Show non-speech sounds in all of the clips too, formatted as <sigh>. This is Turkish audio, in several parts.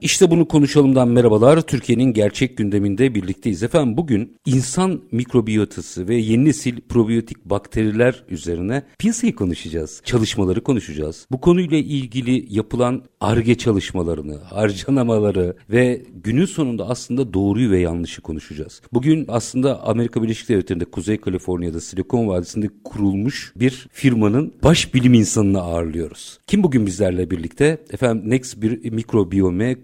İşte bunu konuşalımdan merhabalar. Türkiye'nin gerçek gündeminde birlikteyiz. Efendim bugün insan mikrobiyotası ve yeni nesil probiyotik bakteriler üzerine piyasayı konuşacağız. Çalışmaları konuşacağız. Bu konuyla ilgili yapılan ARGE çalışmalarını, harcanamaları ve günün sonunda aslında doğruyu ve yanlışı konuşacağız. Bugün aslında Amerika Birleşik Devletleri'nde Kuzey Kaliforniya'da Silikon Vadisi'nde kurulmuş bir firmanın baş bilim insanını ağırlıyoruz. Kim bugün bizlerle birlikte? Efendim Next bir mikrobiyome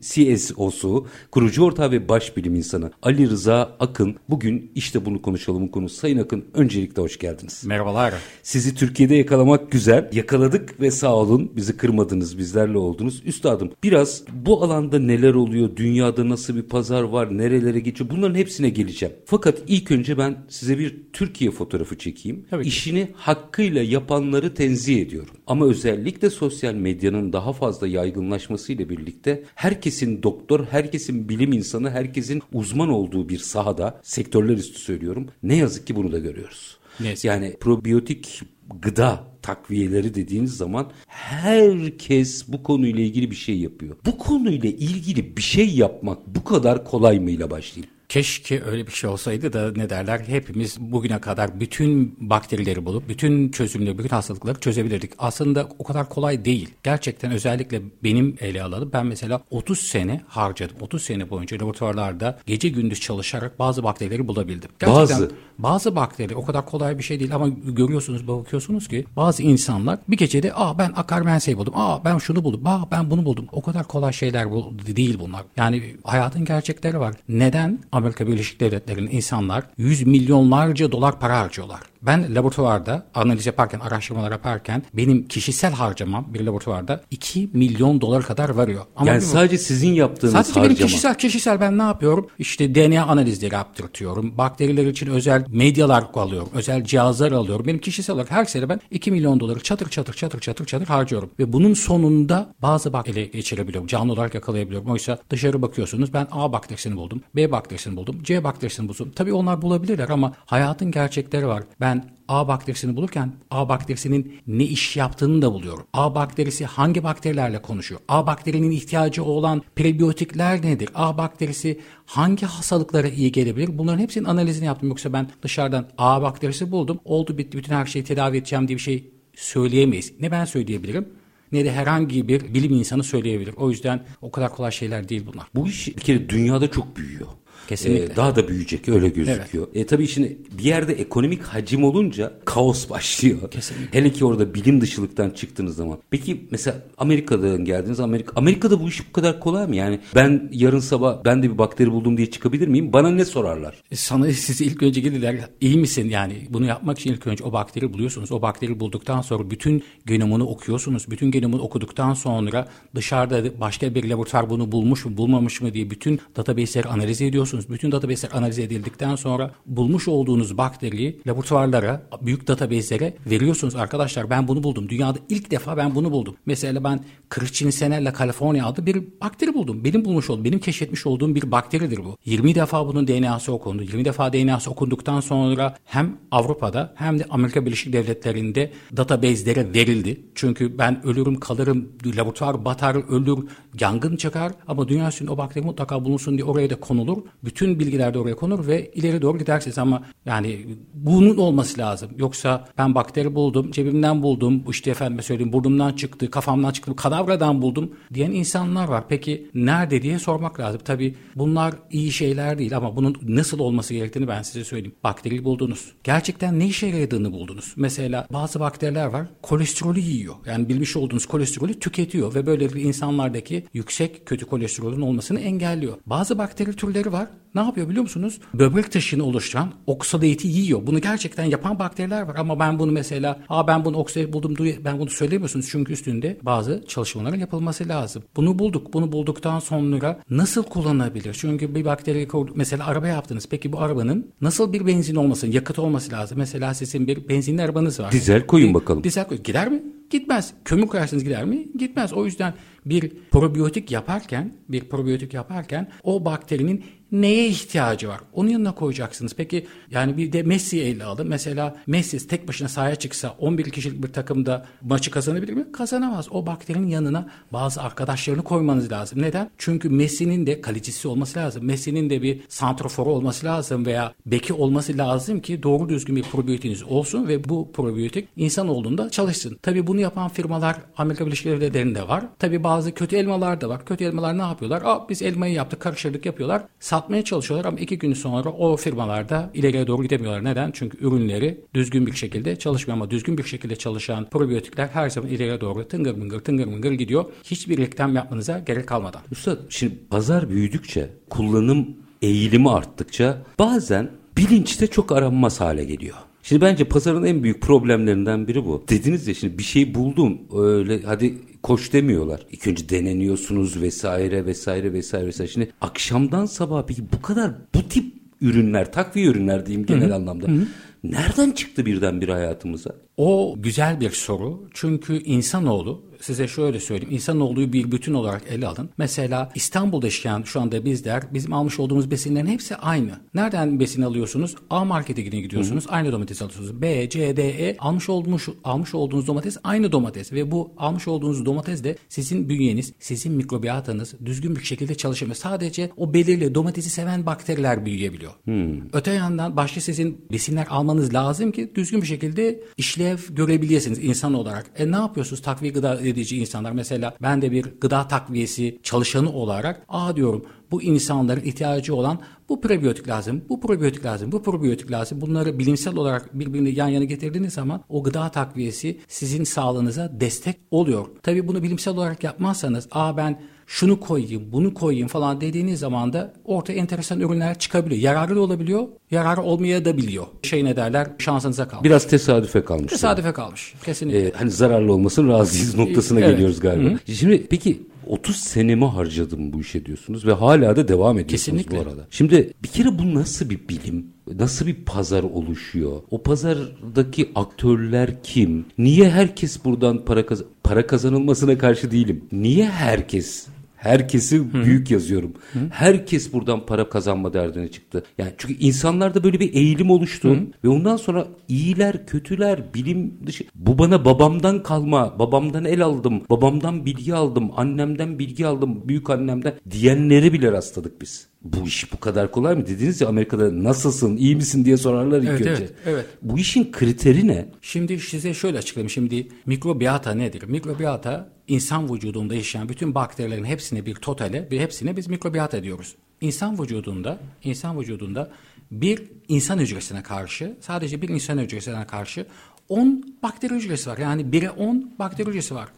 CSO'su, kurucu ortağı ve baş bilim insanı Ali Rıza Akın. Bugün işte bunu konuşalım konu. Sayın Akın öncelikle hoş geldiniz. Merhabalar. Sizi Türkiye'de yakalamak güzel. Yakaladık ve sağ olun bizi kırmadınız, bizlerle oldunuz. Üstadım biraz bu alanda neler oluyor, dünyada nasıl bir pazar var, nerelere geçiyor bunların hepsine geleceğim. Fakat ilk önce ben size bir Türkiye fotoğrafı çekeyim. Tabii İşini hakkıyla yapanları tenzih ediyorum. Ama özellikle sosyal medyanın daha fazla yaygınlaşmasıyla birlikte herkesin doktor, herkesin bilim insanı, herkesin uzman olduğu bir sahada sektörler üstü söylüyorum. Ne yazık ki bunu da görüyoruz. Neyse. Yani probiyotik gıda takviyeleri dediğiniz zaman herkes bu konuyla ilgili bir şey yapıyor. Bu konuyla ilgili bir şey yapmak bu kadar kolay mıyla başlayayım? Keşke öyle bir şey olsaydı da ne derler hepimiz bugüne kadar bütün bakterileri bulup bütün çözümleri, bütün hastalıkları çözebilirdik. Aslında o kadar kolay değil. Gerçekten özellikle benim ele alalım. Ben mesela 30 sene harcadım. 30 sene boyunca laboratuvarlarda gece gündüz çalışarak bazı bakterileri bulabildim. Gerçekten bazı? Bazı bakteri o kadar kolay bir şey değil ama görüyorsunuz bakıyorsunuz ki bazı insanlar bir gecede aa ben akarmenseyi buldum. Aa ben şunu buldum. Aa ben bunu buldum. O kadar kolay şeyler bu, değil bunlar. Yani hayatın gerçekleri var. Neden? Amerika Birleşik Devletleri'nin insanlar yüz milyonlarca dolar para harcıyorlar. Ben laboratuvarda analiz yaparken, araştırmalar yaparken benim kişisel harcamam bir laboratuvarda 2 milyon dolar kadar varıyor. Ama yani sadece sizin yaptığınız sadece harcama. Sadece benim kişisel, kişisel ben ne yapıyorum? İşte DNA analizleri yaptırtıyorum. Bakteriler için özel medyalar alıyorum. Özel cihazlar alıyorum. Benim kişisel olarak her sene ben 2 milyon doları çatır çatır çatır çatır çatır harcıyorum. Ve bunun sonunda bazı bakterileri geçirebiliyorum. Canlı olarak yakalayabiliyorum. Oysa dışarı bakıyorsunuz ben A bakterisini buldum. B bakterisini buldum. C bakterisini buldum. Tabii onlar bulabilirler ama hayatın gerçekleri var. Ben A bakterisini bulurken A bakterisinin ne iş yaptığını da buluyorum. A bakterisi hangi bakterilerle konuşuyor? A bakterinin ihtiyacı olan prebiyotikler nedir? A bakterisi hangi hastalıklara iyi gelebilir? Bunların hepsinin analizini yaptım. Yoksa ben dışarıdan A bakterisi buldum. Oldu bitti bütün her şeyi tedavi edeceğim diye bir şey söyleyemeyiz. Ne ben söyleyebilirim ne de herhangi bir bilim insanı söyleyebilir. O yüzden o kadar kolay şeyler değil bunlar. Bu iş bir kere dünyada çok büyüyor. Kesinlikle. Ee, daha da büyüyecek öyle gözüküyor. Evet. E, tabii şimdi bir yerde ekonomik hacim olunca kaos <laughs> başlıyor. Kesinlikle. Hele ki orada bilim dışılıktan çıktığınız zaman. Peki mesela Amerika'dan geldiniz. Amerika Amerika'da bu iş bu kadar kolay mı? Yani ben yarın sabah ben de bir bakteri buldum diye çıkabilir miyim? Bana ne sorarlar? E, sana <laughs> siz ilk önce gelirler iyi misin? Yani bunu yapmak için ilk önce o bakteri buluyorsunuz. O bakteri bulduktan sonra bütün genomunu okuyorsunuz. Bütün genomunu okuduktan sonra dışarıda başka bir laboratuvar bunu bulmuş mu bulmamış mı diye bütün database'leri analiz ediyorsunuz yapıyorsunuz. Bütün database'ler analiz edildikten sonra bulmuş olduğunuz bakteriyi laboratuvarlara, büyük database'lere veriyorsunuz. Arkadaşlar ben bunu buldum. Dünyada ilk defa ben bunu buldum. Mesela ben Crichton Kaliforniya adlı bir bakteri buldum. Benim bulmuş olduğum, benim keşfetmiş olduğum bir bakteridir bu. 20 defa bunun DNA'sı okundu. 20 defa DNA'sı okunduktan sonra hem Avrupa'da hem de Amerika Birleşik Devletleri'nde database'lere verildi. Çünkü ben ölürüm kalırım, laboratuvar batar, ölür, yangın çıkar ama dünya üstünde o bakteri mutlaka bulunsun diye oraya da konulur. Bütün bilgiler de oraya konur ve ileri doğru gidersiniz ama yani bunun olması lazım. Yoksa ben bakteri buldum, cebimden buldum, işte efendime söyleyeyim burnumdan çıktı, kafamdan çıktı, kadavradan buldum diyen insanlar var. Peki nerede diye sormak lazım. Tabii bunlar iyi şeyler değil ama bunun nasıl olması gerektiğini ben size söyleyeyim. Bakteri buldunuz. Gerçekten ne işe yaradığını buldunuz. Mesela bazı bakteriler var kolesterolü yiyor. Yani bilmiş olduğunuz kolesterolü tüketiyor ve böyle insanlardaki yüksek kötü kolesterolün olmasını engelliyor. Bazı bakteri türleri var ne yapıyor biliyor musunuz? Böbrek taşını oluşturan oksalati yiyor. Bunu gerçekten yapan bakteriler var ama ben bunu mesela Aa ben bunu oksalit buldum ben bunu söylemiyorsunuz çünkü üstünde bazı çalışmaların yapılması lazım. Bunu bulduk. Bunu bulduktan sonra nasıl kullanılabilir? Çünkü bir bakteri mesela araba yaptınız. Peki bu arabanın nasıl bir benzin olması, yakıt olması lazım? Mesela sizin bir benzinli arabanız var. Dizel koyun bakalım. Dizel koyun. Gider mi? Gitmez. Kömür koyarsanız gider mi? Gitmez. O yüzden bir probiyotik yaparken, bir probiyotik yaparken o bakterinin neye ihtiyacı var? Onun yanına koyacaksınız. Peki yani bir de Messi'yi ele alın. Mesela Messi tek başına sahaya çıksa 11 kişilik bir takımda maçı kazanabilir mi? Kazanamaz. O bakterinin yanına bazı arkadaşlarını koymanız lazım. Neden? Çünkü Messi'nin de kalecisi olması lazım. Messi'nin de bir santroforu olması lazım veya beki olması lazım ki doğru düzgün bir probiyotiğiniz olsun ve bu probiyotik insan olduğunda çalışsın. Tabii bunu yapan firmalar Amerika Birleşik Devletleri'nde var. Tabii bazı kötü elmalar da var. Kötü elmalar ne yapıyorlar? Aa, biz elmayı yaptık karıştırdık yapıyorlar satmaya çalışıyorlar ama iki gün sonra o firmalarda ileriye doğru gidemiyorlar. Neden? Çünkü ürünleri düzgün bir şekilde çalışmıyor ama düzgün bir şekilde çalışan probiyotikler her zaman ileriye doğru tıngır mıngır tıngır mıngır gidiyor. Hiçbir reklam yapmanıza gerek kalmadan. Üstad şimdi pazar büyüdükçe kullanım eğilimi arttıkça bazen bilinçte çok aranmaz hale geliyor. Şimdi bence pazarın en büyük problemlerinden biri bu. Dediniz ya şimdi bir şey buldum öyle hadi koş demiyorlar. İlk önce deneniyorsunuz vesaire vesaire vesaire vesaire. Şimdi akşamdan sabah peki bu kadar bu tip ürünler takviye ürünler diyeyim genel Hı-hı. anlamda. Hı-hı. Nereden çıktı birden bir hayatımıza? O güzel bir soru. Çünkü insanoğlu size şöyle söyleyeyim. İnsanoğlu'yu bir bütün olarak ele alın. Mesela İstanbul'da yaşayan şu anda bizler bizim almış olduğumuz besinlerin hepsi aynı. Nereden besin alıyorsunuz? A markete gidin gidiyorsunuz. Hı hı. Aynı domates alıyorsunuz. B, C, D, E almış olmuş almış olduğunuz domates aynı domates ve bu almış olduğunuz domates de sizin bünyeniz, sizin mikrobiyatanız düzgün bir şekilde çalışamıyor. Sadece o belirli domatesi seven bakteriler büyüyebiliyor. Hı. Öte yandan başka sizin besinler almanız lazım ki düzgün bir şekilde işlev görebiliyorsunuz insan olarak. E ne yapıyorsunuz? Takviye gıda edici insanlar. Mesela ben de bir gıda takviyesi çalışanı olarak aa diyorum bu insanların ihtiyacı olan bu prebiyotik lazım, bu probiyotik lazım, bu probiyotik lazım. Bunları bilimsel olarak birbirini yan yana getirdiğiniz zaman o gıda takviyesi sizin sağlığınıza destek oluyor. Tabii bunu bilimsel olarak yapmazsanız aa ben şunu koyayım, bunu koyayım falan dediğiniz zaman da ortaya enteresan ürünler çıkabiliyor. Yararlı olabiliyor, yararı olmaya da biliyor. Şey ne derler, şansınıza kalmış. Biraz tesadüfe kalmış. Tesadüfe kalmış, kesinlikle. Ee, hani zararlı olmasın razıyız noktasına evet. geliyoruz galiba. Hı-hı. Şimdi peki 30 senemi harcadım bu işe diyorsunuz ve hala da devam ediyorsunuz Kesinlikle. bu arada. Şimdi bir kere bu nasıl bir bilim? Nasıl bir pazar oluşuyor? O pazardaki aktörler kim? Niye herkes buradan para kaz para kazanılmasına karşı değilim? Niye herkes Herkesi Hı. büyük yazıyorum. Hı. Herkes buradan para kazanma derdine çıktı. Yani çünkü insanlarda böyle bir eğilim oluştu Hı. ve ondan sonra iyiler, kötüler, bilim dışı bu bana babamdan kalma, babamdan el aldım, babamdan bilgi aldım, annemden bilgi aldım, büyük annemden diyenleri bile rastladık biz bu iş bu kadar kolay mı? Dediniz ya Amerika'da nasılsın, iyi misin diye sorarlar ilk evet, önce. Evet, evet. Bu işin kriteri ne? Şimdi size şöyle açıklayayım. Şimdi mikrobiyata nedir? Mikrobiyata insan vücudunda yaşayan bütün bakterilerin hepsine bir totale ve hepsine biz mikrobiyata diyoruz. İnsan vücudunda, insan vücudunda bir insan hücresine karşı, sadece bir insan hücresine karşı 10 bakteri hücresi var. Yani 1'e 10 bakteri hücresi var.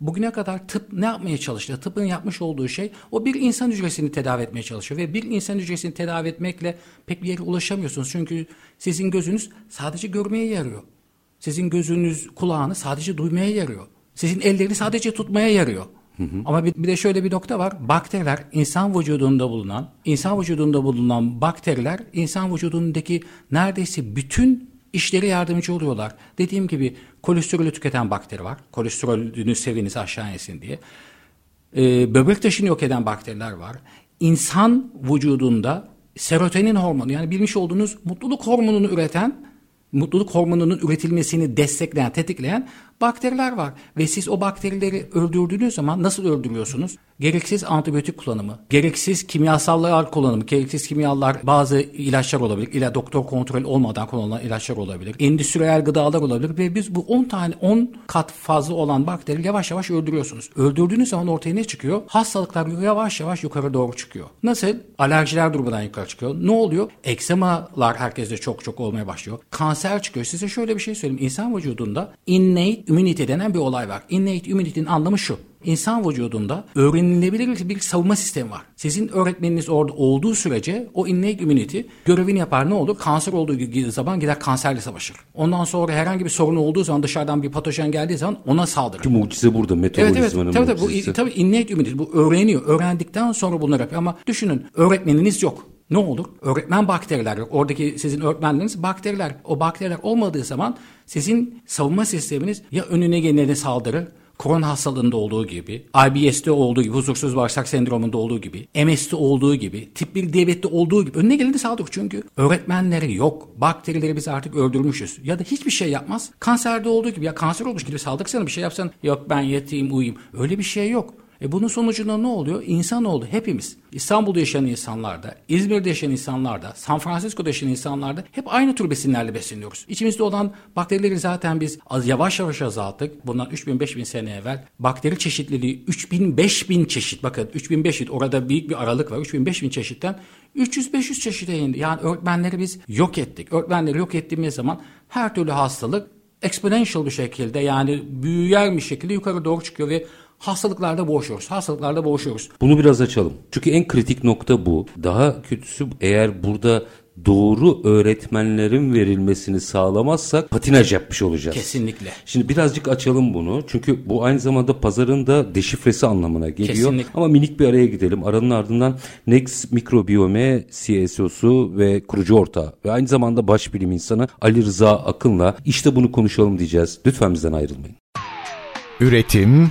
Bugüne kadar tıp ne yapmaya çalıştı? Tıbbın yapmış olduğu şey o bir insan hücresini tedavi etmeye çalışıyor ve bir insan hücresini tedavi etmekle pek bir yere ulaşamıyorsunuz. Çünkü sizin gözünüz sadece görmeye yarıyor. Sizin gözünüz kulağını sadece duymaya yarıyor. Sizin ellerini sadece tutmaya yarıyor. Hı hı. Ama bir, bir de şöyle bir nokta var. Bakteriler insan vücudunda bulunan, insan vücudunda bulunan bakteriler insan vücudundaki neredeyse bütün işleri yardımcı oluyorlar. Dediğim gibi kolesterolü tüketen bakteri var. Kolesterolünü seviyenizi aşağı insin diye. Ee, böbrek taşını yok eden bakteriler var. İnsan vücudunda serotonin hormonu yani bilmiş olduğunuz mutluluk hormonunu üreten mutluluk hormonunun üretilmesini destekleyen, tetikleyen bakteriler var. Ve siz o bakterileri öldürdüğünüz zaman nasıl öldürüyorsunuz? Gereksiz antibiyotik kullanımı, gereksiz kimyasallar kullanımı, gereksiz kimyalar bazı ilaçlar olabilir. İla doktor kontrol olmadan kullanılan ilaçlar olabilir. Endüstriyel gıdalar olabilir ve biz bu 10 tane 10 kat fazla olan bakteri yavaş yavaş öldürüyorsunuz. Öldürdüğünüz zaman ortaya ne çıkıyor? Hastalıklar yavaş yavaş yukarı doğru çıkıyor. Nasıl? Alerjiler durmadan yukarı çıkıyor. Ne oluyor? Eksemalar herkeste çok çok olmaya başlıyor. Kanser çıkıyor. Size şöyle bir şey söyleyeyim. İnsan vücudunda innate immunity denen bir olay var. Innate immunity'nin anlamı şu. İnsan vücudunda öğrenilebilir bir savunma sistemi var. Sizin öğretmeniniz orada olduğu sürece o innate immunity görevini yapar ne olur? Kanser olduğu zaman gider kanserle savaşır. Ondan sonra herhangi bir sorun olduğu zaman dışarıdan bir patojen geldiği zaman ona saldırır. Ki mucize burada metabolizmanın evet, evet, tabii, tabii, mucizesi. bu, tabii innate immunity bu öğreniyor. Öğrendikten sonra bunları yapıyor ama düşünün öğretmeniniz yok. Ne olur? Öğretmen bakteriler yok. Oradaki sizin öğretmenleriniz bakteriler. O bakteriler olmadığı zaman sizin savunma sisteminiz ya önüne gelene saldırır korona hastalığında olduğu gibi, IBS'te olduğu gibi, huzursuz bağırsak sendromunda olduğu gibi, MS'te olduğu gibi, tip 1 diyabette olduğu gibi önüne geleni sağlık çünkü öğretmenleri yok. Bakterileri biz artık öldürmüşüz. Ya da hiçbir şey yapmaz. Kanserde olduğu gibi ya kanser olmuş gibi saldırsana bir şey yapsan yok ben yatayım uyuyayım. Öyle bir şey yok. E bunun sonucunda ne oluyor? İnsan oldu hepimiz. İstanbul'da yaşayan insanlarda, İzmir'de yaşayan insanlarda, San Francisco'da yaşayan insanlarda hep aynı tür besinlerle besleniyoruz. İçimizde olan bakterileri zaten biz az yavaş yavaş azalttık. Bundan 3000-5000 sene evvel bakteri çeşitliliği 3000-5000 çeşit. Bakın 3000-5000 orada büyük bir aralık var. 3000-5000 çeşitten 300-500 çeşide indi. Yani öğretmenleri biz yok ettik. Öğretmenleri yok ettiğimiz zaman her türlü hastalık exponential bir şekilde yani büyüyer bir şekilde yukarı doğru çıkıyor ve hastalıklarda boğuşuyoruz. Hastalıklarda boğuşuyoruz. Bunu biraz açalım. Çünkü en kritik nokta bu. Daha kötüsü eğer burada doğru öğretmenlerin verilmesini sağlamazsak patinaj yapmış olacağız. Kesinlikle. Şimdi birazcık açalım bunu. Çünkü bu aynı zamanda pazarın da deşifresi anlamına geliyor. Kesinlikle. Ama minik bir araya gidelim. Aranın ardından Next Mikrobiyome CSO'su ve kurucu ortağı ve aynı zamanda baş bilim insanı Ali Rıza Akın'la işte bunu konuşalım diyeceğiz. Lütfen bizden ayrılmayın. Üretim,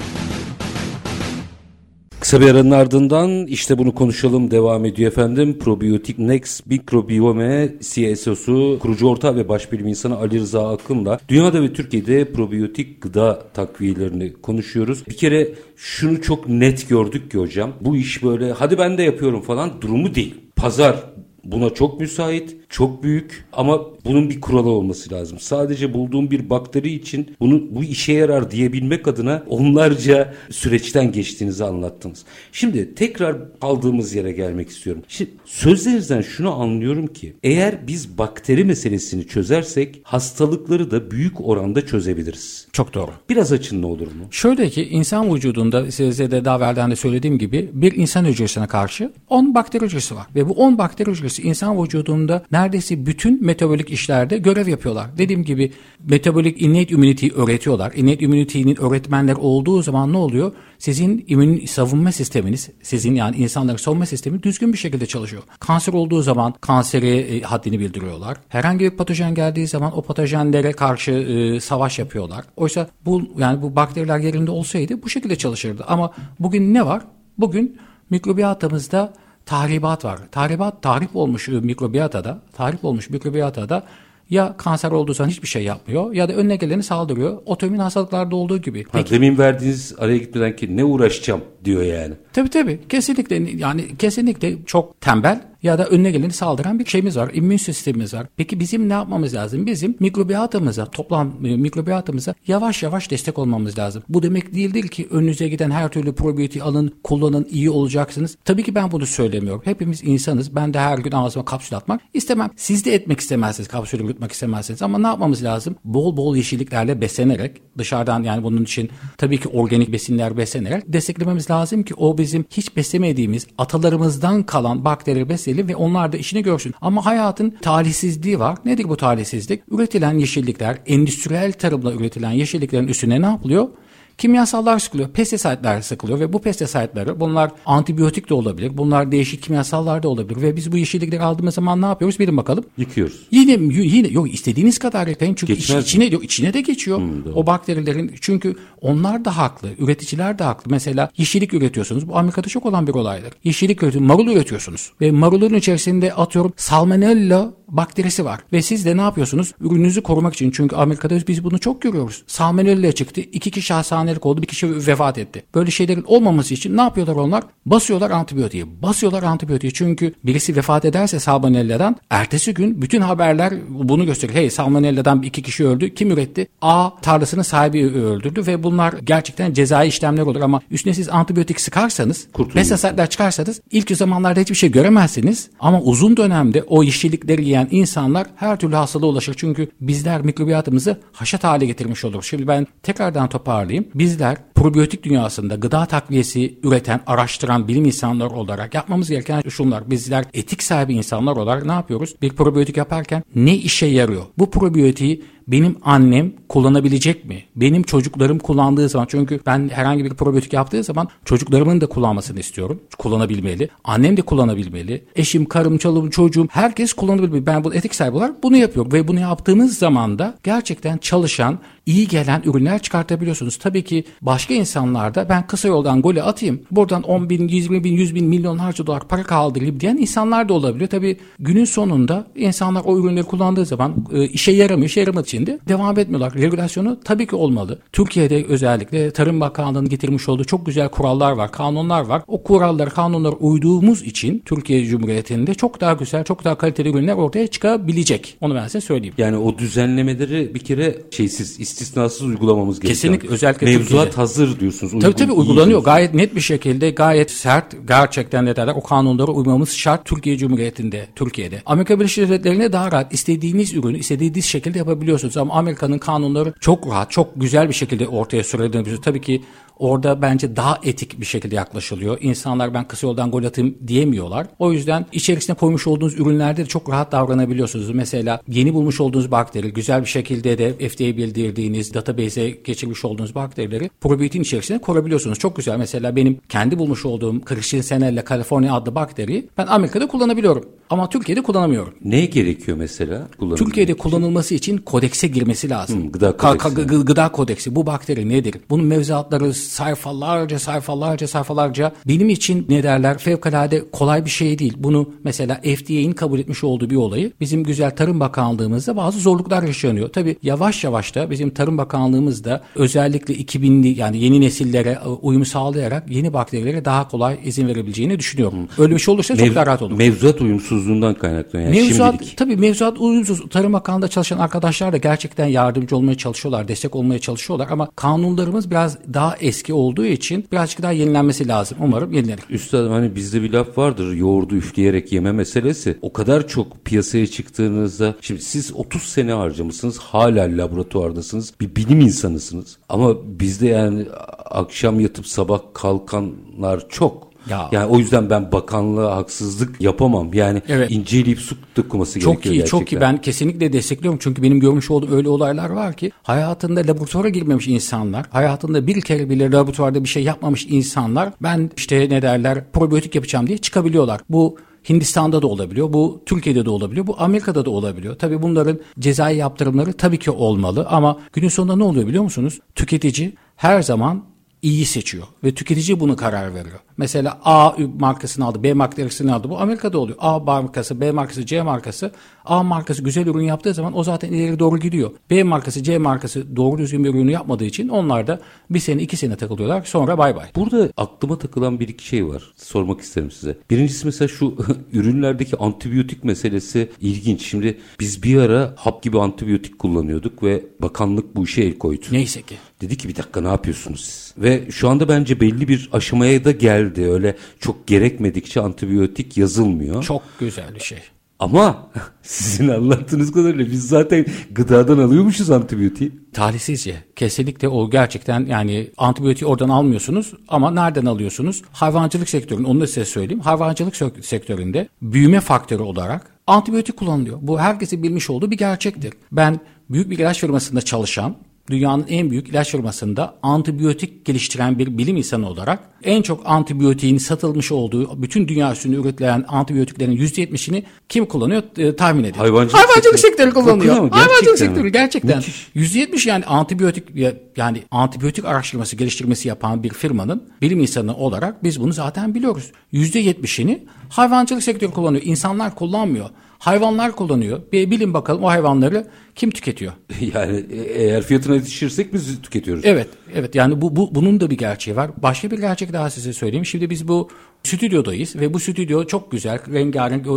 Kısa bir aranın ardından işte bunu konuşalım devam ediyor efendim. Probiyotik Next Mikrobiyome CSO'su, kurucu ortağı ve başbilim insanı Ali Rıza Akın'la dünyada ve Türkiye'de probiyotik gıda takviyelerini konuşuyoruz. Bir kere şunu çok net gördük ki hocam. Bu iş böyle hadi ben de yapıyorum falan durumu değil. Pazar buna çok müsait, çok büyük ama bunun bir kuralı olması lazım. Sadece bulduğum bir bakteri için bunu bu işe yarar diyebilmek adına onlarca süreçten geçtiğinizi anlattınız. Şimdi tekrar aldığımız yere gelmek istiyorum. Şimdi sözlerinizden şunu anlıyorum ki eğer biz bakteri meselesini çözersek hastalıkları da büyük oranda çözebiliriz. Çok doğru. Biraz açın ne olur mu? Şöyle ki insan vücudunda size de daha evvelden de söylediğim gibi bir insan hücresine karşı 10 bakteri hücresi var. Ve bu 10 bakteri hücresi insan vücudunda neredeyse bütün metabolik işlerde görev yapıyorlar. Dediğim gibi metabolik innate immunity öğretiyorlar. Innate immunity'nin öğretmenler olduğu zaman ne oluyor? Sizin immün savunma sisteminiz, sizin yani insanların savunma sistemi düzgün bir şekilde çalışıyor. Kanser olduğu zaman kanseri e, haddini bildiriyorlar. Herhangi bir patojen geldiği zaman o patojenlere karşı e, savaş yapıyorlar. Oysa bu yani bu bakteriler yerinde olsaydı bu şekilde çalışırdı. Ama bugün ne var? Bugün mikrobiyatamızda tahribat var. Tahribat, tahrip olmuş mikrobiyatada, tahrip olmuş mikrobiyatada ya kanser olduğu zaman hiçbir şey yapmıyor ya da önüne geleni saldırıyor. Otoimmün hastalıklarda olduğu gibi. Ha, demin verdiğiniz araya gitmeden ki ne uğraşacağım diyor yani. Tabii tabii. Kesinlikle yani kesinlikle çok tembel ya da önüne geleni saldıran bir şeyimiz var. İmmün sistemimiz var. Peki bizim ne yapmamız lazım? Bizim mikrobiyatamıza, toplam e, mikrobiyatamıza yavaş yavaş destek olmamız lazım. Bu demek değildir ki önünüze giden her türlü probiyotik alın, kullanın, iyi olacaksınız. Tabii ki ben bunu söylemiyorum. Hepimiz insanız. Ben de her gün ağzıma kapsül atmak istemem. Siz de etmek istemezsiniz. Kapsülü yutmak istemezsiniz. Ama ne yapmamız lazım? Bol bol yeşilliklerle beslenerek dışarıdan yani bunun için tabii ki organik besinler beslenerek desteklememiz lazım ki o bizim hiç beslemediğimiz atalarımızdan kalan bakterileri besleyelim ve onlar da işini görsün. Ama hayatın talihsizliği var. Nedir bu talihsizlik? Üretilen yeşillikler, endüstriyel tarımla üretilen yeşilliklerin üstüne ne yapılıyor? Kimyasallar sıkılıyor, pestisitler sıkılıyor ve bu pestisitleri bunlar antibiyotik de olabilir, bunlar değişik kimyasallar da olabilir ve biz bu yeşillikleri aldığımız zaman ne yapıyoruz bilin bakalım. Yıkıyoruz. Yine yine yok istediğiniz kadar yıkayın çünkü iç, içine yok, içine de geçiyor. Hmm, doğru. o bakterilerin çünkü onlar da haklı, üreticiler de haklı. Mesela yeşillik üretiyorsunuz. Bu Amerika'da çok olan bir olaydır. Yeşillik üretiyorsunuz, marul üretiyorsunuz ve marulun içerisinde atıyorum salmonella bakterisi var. Ve siz de ne yapıyorsunuz? Ürününüzü korumak için çünkü Amerika'da biz bunu çok görüyoruz. Salmonella çıktı. iki kişi hastaneye hastanelik oldu bir kişi vefat etti. Böyle şeylerin olmaması için ne yapıyorlar onlar? Basıyorlar antibiyotiği. Basıyorlar antibiyotiği çünkü birisi vefat ederse salmonella'dan ertesi gün bütün haberler bunu gösteriyor. Hey salmonella'dan iki kişi öldü. Kim üretti? A tarlasının sahibi öldürdü ve bunlar gerçekten cezai işlemler olur ama üstüne siz antibiyotik sıkarsanız, pestisitler çıkarsanız ilk zamanlarda hiçbir şey göremezsiniz ama uzun dönemde o yeşillikleri yiyen insanlar her türlü hastalığa ulaşır. Çünkü bizler mikrobiyatımızı haşat hale getirmiş olur. Şimdi ben tekrardan toparlayayım. Bizler probiyotik dünyasında gıda takviyesi üreten, araştıran bilim insanları olarak yapmamız gereken şunlar. Bizler etik sahibi insanlar olarak ne yapıyoruz? Bir probiyotik yaparken ne işe yarıyor? Bu probiyotiği benim annem kullanabilecek mi? Benim çocuklarım kullandığı zaman çünkü ben herhangi bir probiyotik yaptığı zaman çocuklarımın da kullanmasını istiyorum. Kullanabilmeli. Annem de kullanabilmeli. Eşim, karım, çalım, çocuğum herkes kullanabilmeli. Ben bu etik sahibi olarak bunu yapıyorum ve bunu yaptığımız zaman da gerçekten çalışan, iyi gelen ürünler çıkartabiliyorsunuz. Tabii ki başka insanlarda ben kısa yoldan golü atayım. Buradan 10 bin, 20 bin, 100 bin, milyonlarca dolar para kaldırayım diyen insanlar da olabiliyor. Tabii günün sonunda insanlar o ürünleri kullandığı zaman e, işe yaramıyor. İşe yaramadığı için de devam etmiyorlar. Regülasyonu tabii ki olmalı. Türkiye'de özellikle Tarım Bakanlığı'nın getirmiş olduğu çok güzel kurallar var, kanunlar var. O kuralları, kanunlara uyduğumuz için Türkiye Cumhuriyeti'nde çok daha güzel, çok daha kaliteli ürünler ortaya çıkabilecek. Onu ben size söyleyeyim. Yani o düzenlemeleri bir kere şeysiz, istisnasız uygulamamız gerekiyor. Kesinlikle özellikle Mevzuat Türkiye'de. hazır diyorsunuz. Tabii uygun- tabii iyi uygulanıyor. diyorsunuz. Gayet net bir şekilde gayet sert gerçekten ne derler o kanunlara uymamız şart Türkiye Cumhuriyeti'nde, Türkiye'de. Amerika Birleşik Devletleri'nde daha rahat istediğiniz ürünü istediğiniz şekilde yapabiliyorsunuz ama Amerika'nın kanunları çok rahat, çok güzel bir şekilde ortaya sürülebiliyor. Tabii ki Orada bence daha etik bir şekilde yaklaşılıyor. İnsanlar ben kısa yoldan gol atayım diyemiyorlar. O yüzden içerisine koymuş olduğunuz ürünlerde de çok rahat davranabiliyorsunuz. Mesela yeni bulmuş olduğunuz bakteri güzel bir şekilde de FDA'ya bildirdiğiniz database'e geçirmiş olduğunuz bakterileri probiyotin içerisine korabiliyorsunuz. Çok güzel. Mesela benim kendi bulmuş olduğum Christensenella California adlı bakteriyi ben Amerika'da kullanabiliyorum. Ama Türkiye'de kullanamıyorum. Ne gerekiyor mesela? Türkiye'de için? kullanılması için kodekse girmesi lazım. Hı, gıda Ka- kodeksi. ka- gı- gıda kodeksi. Bu bakteri nedir? Bunun mevzuatları sayfalarca sayfalarca sayfalarca benim için ne derler fevkalade kolay bir şey değil. Bunu mesela FDA'nin kabul etmiş olduğu bir olayı bizim güzel Tarım Bakanlığımızda bazı zorluklar yaşanıyor. Tabii yavaş yavaş da bizim Tarım Bakanlığımız da özellikle 2000'li yani yeni nesillere e, uyum sağlayarak yeni bakterilere daha kolay izin verebileceğini düşünüyorum. Öyle bir şey olursa çok Mev- daha rahat olur. Mevzuat uyumsuzluğundan kaynaklanıyor. Yani Mevzuat, şimdilik. tabii mevzuat uyumsuz. Tarım Bakanlığı'nda çalışan arkadaşlar da gerçekten yardımcı olmaya çalışıyorlar, destek olmaya çalışıyorlar ama kanunlarımız biraz daha eski olduğu için birazcık daha yenilenmesi lazım. Umarım yenilenir. Üstadım hani bizde bir laf vardır yoğurdu üfleyerek yeme meselesi. O kadar çok piyasaya çıktığınızda şimdi siz 30 sene harcamışsınız hala laboratuvardasınız bir bilim insanısınız. Ama bizde yani akşam yatıp sabah kalkanlar çok. Ya. Yani o yüzden ben bakanlığa haksızlık yapamam. Yani Evet. inceleyip su dokuması Çok gerekiyor iyi, gerçekten. çok iyi. Ben kesinlikle destekliyorum. Çünkü benim görmüş olduğum öyle olaylar var ki hayatında laboratuvara girmemiş insanlar, hayatında bir kere bile laboratuvarda bir şey yapmamış insanlar ben işte ne derler probiyotik yapacağım diye çıkabiliyorlar. Bu Hindistan'da da olabiliyor. Bu Türkiye'de de olabiliyor. Bu Amerika'da da olabiliyor. Tabii bunların cezai yaptırımları tabii ki olmalı ama günün sonunda ne oluyor biliyor musunuz? Tüketici her zaman iyi seçiyor ve tüketici bunu karar veriyor. Mesela A markasını aldı, B markasını aldı. Bu Amerika'da oluyor. A markası, B markası, C markası. A markası güzel ürün yaptığı zaman o zaten ileri doğru gidiyor. B markası, C markası doğru düzgün bir ürünü yapmadığı için onlar da bir sene iki sene takılıyorlar. Sonra bay bay. Burada aklıma takılan bir iki şey var. Sormak isterim size. Birincisi mesela şu <laughs> ürünlerdeki antibiyotik meselesi ilginç. Şimdi biz bir ara hap gibi antibiyotik kullanıyorduk ve bakanlık bu işe el koydu. Neyse ki. Dedi ki bir dakika ne yapıyorsunuz siz? Ve şu anda bence belli bir aşamaya da geldi. Öyle çok gerekmedikçe antibiyotik yazılmıyor. Çok güzel bir şey. Ama <laughs> sizin anlattığınız kadarıyla biz zaten gıdadan alıyormuşuz antibiyotiği. Talihsizce. Kesinlikle o gerçekten yani antibiyotiği oradan almıyorsunuz ama nereden alıyorsunuz? Hayvancılık sektörünün onu da size söyleyeyim. Hayvancılık sektöründe büyüme faktörü olarak antibiyotik kullanılıyor. Bu herkesin bilmiş olduğu bir gerçektir. Ben büyük bir ilaç firmasında çalışan dünyanın en büyük ilaç firmasında antibiyotik geliştiren bir bilim insanı olarak en çok antibiyotiğin satılmış olduğu bütün dünya üstünde üretilen antibiyotiklerin %70'ini kim kullanıyor e, tahmin edin. Hayvancılık Hayvancılık sektörü. sektörü kullanıyor. Ama Hayvancılık sektörü gerçekten. Müthiş. %70 yani antibiyotik yani antibiyotik araştırması geliştirmesi yapan bir firmanın bilim insanı olarak biz bunu zaten biliyoruz. %70'ini hayvancılık sektörü kullanıyor. İnsanlar kullanmıyor. Hayvanlar kullanıyor. Bir bilin bakalım o hayvanları kim tüketiyor? <laughs> yani e, eğer fiyatına yetişirsek biz tüketiyoruz. Evet, evet. Yani bu, bu bunun da bir gerçeği var. Başka bir gerçek daha size söyleyeyim. Şimdi biz bu stüdyodayız ve bu stüdyo çok güzel, rengarenk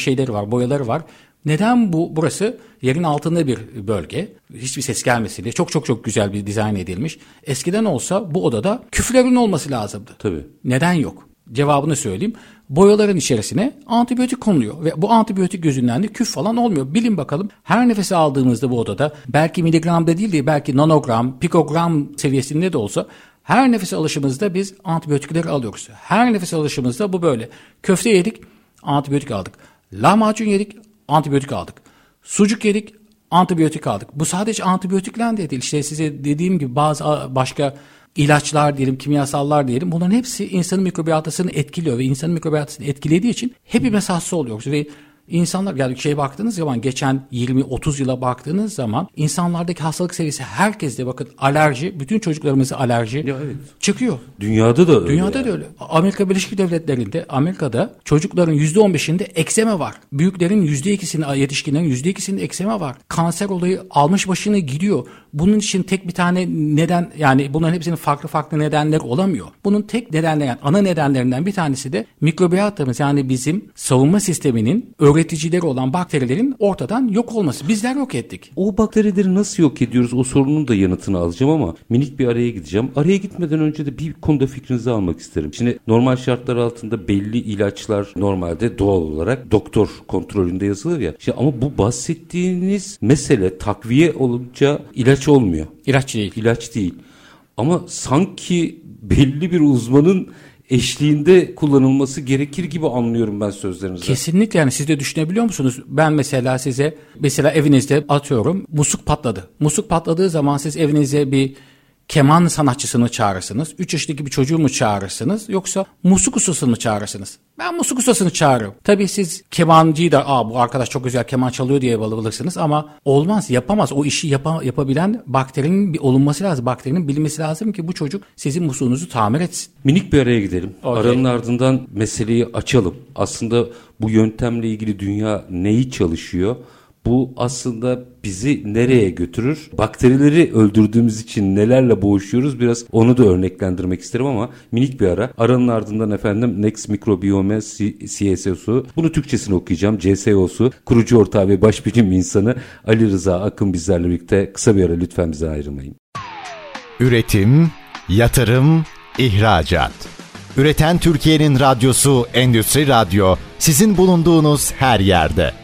şeyleri var, boyaları var. Neden bu burası yerin altında bir bölge? Hiçbir ses gelmesin diye çok çok çok güzel bir dizayn edilmiş. Eskiden olsa bu odada küflerin olması lazımdı. Tabii. Neden yok? Cevabını söyleyeyim. Boyaların içerisine antibiyotik konuluyor ve bu antibiyotik yüzünden de küf falan olmuyor. Bilin bakalım her nefes aldığımızda bu odada belki miligramda değil de belki nanogram, pikogram seviyesinde de olsa her nefes alışımızda biz antibiyotikleri alıyoruz. Her nefes alışımızda bu böyle. Köfte yedik, antibiyotik aldık. Lahmacun yedik, antibiyotik aldık. Sucuk yedik, antibiyotik aldık. Bu sadece antibiyotikle de değil. İşte size dediğim gibi bazı başka ilaçlar diyelim, kimyasallar diyelim bunların hepsi insanın mikrobiyatasını etkiliyor ve insanın mikrobiyatasını etkilediği için hepimiz hasta oluyoruz ve İnsanlar yani şey baktığınız zaman geçen 20-30 yıla baktığınız zaman insanlardaki hastalık seviyesi herkeste bakın alerji bütün çocuklarımızı alerji ya evet. çıkıyor. Dünyada da öyle. Dünyada yani. da öyle. Amerika Birleşik Devletleri'nde Amerika'da çocukların %15'inde ekseme var. Büyüklerin %2'sinin yetişkinlerin %2'sinde ekseme var. Kanser olayı almış başını gidiyor. Bunun için tek bir tane neden yani bunların hepsinin farklı farklı nedenler olamıyor. Bunun tek nedenleri yani ana nedenlerinden bir tanesi de mikrobiyatamız yani bizim savunma sisteminin öğreticileri olan bakterilerin ortadan yok olması. Bizler yok ettik. O bakterileri nasıl yok ediyoruz? O sorunun da yanıtını alacağım ama minik bir araya gideceğim. Araya gitmeden önce de bir konuda fikrinizi almak isterim. Şimdi normal şartlar altında belli ilaçlar normalde doğal olarak doktor kontrolünde yazılır ya. İşte ama bu bahsettiğiniz mesele takviye olunca ilaç olmuyor. İlaç değil. İlaç değil. Ama sanki belli bir uzmanın eşliğinde kullanılması gerekir gibi anlıyorum ben sözlerinizi. Kesinlikle yani siz de düşünebiliyor musunuz? Ben mesela size mesela evinizde atıyorum musluk patladı. Musluk patladığı zaman siz evinize bir keman sanatçısını çağırırsınız. 3 yaşındaki bir çocuğu mu çağırırsınız yoksa musluk ustasını mı çağırırsınız? Ben musluk ustasını çağırırım. Tabii siz kemancıyı da Aa, bu arkadaş çok güzel keman çalıyor diye balırsınız ama olmaz yapamaz. O işi yapa, yapabilen bakterinin bir olunması lazım. Bakterinin bilmesi lazım ki bu çocuk sizin musluğunuzu tamir etsin. Minik bir araya gidelim. Okay. Aranın ardından meseleyi açalım. Aslında bu yöntemle ilgili dünya neyi çalışıyor? Bu aslında bizi nereye götürür? Bakterileri öldürdüğümüz için nelerle boğuşuyoruz? Biraz onu da örneklendirmek isterim ama minik bir ara. Aranın ardından efendim Next Microbiome CSO'su. Bunu Türkçesini okuyacağım. CSO'su. Kurucu ortağı ve başbilim insanı Ali Rıza Akın bizlerle birlikte. Kısa bir ara lütfen bize ayrılmayın. Üretim, yatırım, ihracat. Üreten Türkiye'nin radyosu Endüstri Radyo sizin bulunduğunuz her yerde.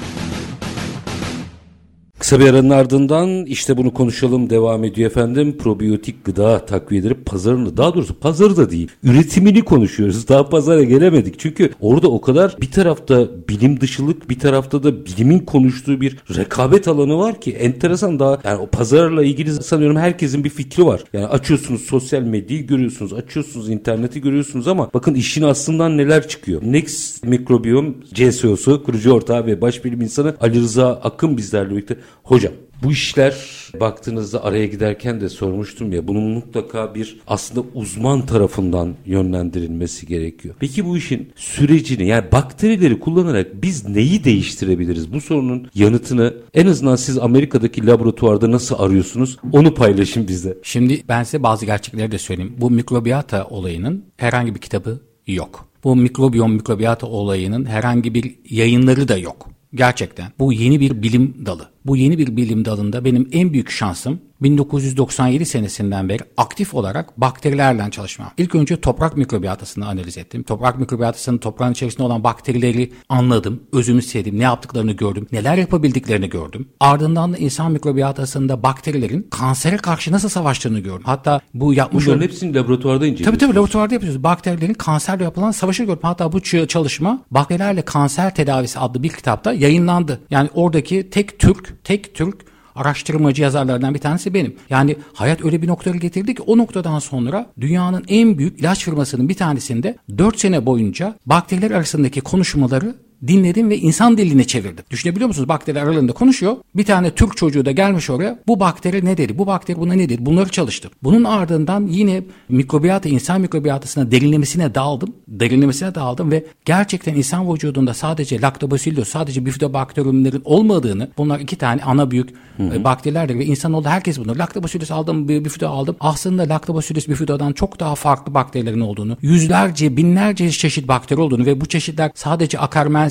Kısa bir aranın ardından işte bunu konuşalım devam ediyor efendim. Probiyotik gıda takviyeleri pazarını daha doğrusu pazarı da değil üretimini konuşuyoruz. Daha pazara gelemedik. Çünkü orada o kadar bir tarafta bilim dışılık bir tarafta da bilimin konuştuğu bir rekabet alanı var ki enteresan daha yani o pazarla ilgili sanıyorum herkesin bir fikri var. Yani açıyorsunuz sosyal medyayı görüyorsunuz açıyorsunuz interneti görüyorsunuz ama bakın işin aslından neler çıkıyor. Next Microbiome CSO'su kurucu ortağı ve baş bilim insanı Ali Rıza Akın bizlerle birlikte Hocam bu işler baktığınızda araya giderken de sormuştum ya bunun mutlaka bir aslında uzman tarafından yönlendirilmesi gerekiyor. Peki bu işin sürecini yani bakterileri kullanarak biz neyi değiştirebiliriz? Bu sorunun yanıtını en azından siz Amerika'daki laboratuvarda nasıl arıyorsunuz? Onu paylaşın bize. Şimdi ben size bazı gerçekleri de söyleyeyim. Bu mikrobiyata olayının herhangi bir kitabı yok. Bu mikrobiyom mikrobiyata olayının herhangi bir yayınları da yok. Gerçekten bu yeni bir bilim dalı. Bu yeni bir bilim dalında benim en büyük şansım 1997 senesinden beri aktif olarak bakterilerle çalışmam. İlk önce toprak mikrobiyatasını analiz ettim. Toprak mikrobiyatasının toprağın içerisinde olan bakterileri anladım, özümsedim, ne yaptıklarını gördüm, neler yapabildiklerini gördüm. Ardından da insan mikrobiyatasında bakterilerin kansere karşı nasıl savaştığını gördüm. Hatta bu yapmış Bunların hepsini laboratuvarda inceliyorsunuz. Tabii tabii laboratuvarda yapıyoruz. Bakterilerin kanserle yapılan savaşı gördüm. Hatta bu çalışma bakterilerle kanser tedavisi adlı bir kitapta yayınlandı. Yani oradaki tek Türk, tek Türk araştırmacı yazarlardan bir tanesi benim. Yani hayat öyle bir noktaya getirdi ki o noktadan sonra dünyanın en büyük ilaç firmasının bir tanesinde 4 sene boyunca bakteriler arasındaki konuşmaları dinledim ve insan diline çevirdim. Düşünebiliyor musunuz? Bakteri aralarında konuşuyor. Bir tane Türk çocuğu da gelmiş oraya. Bu bakteri ne dedi? Bu bakteri buna ne dedi? Bunları çalıştım. Bunun ardından yine mikrobiyata, insan mikrobiyatısına derinlemesine daldım. Derinlemesine daldım ve gerçekten insan vücudunda sadece lactobacillus, sadece bifidobakteriyumların olmadığını, bunlar iki tane ana büyük hı hı. bakterilerdir ve insanoğlu herkes bunu. Lactobacillus aldım, bifido aldım. Aslında lactobacillus bifidodan çok daha farklı bakterilerin olduğunu, yüzlerce, binlerce çeşit bakteri olduğunu ve bu çeşitler sadece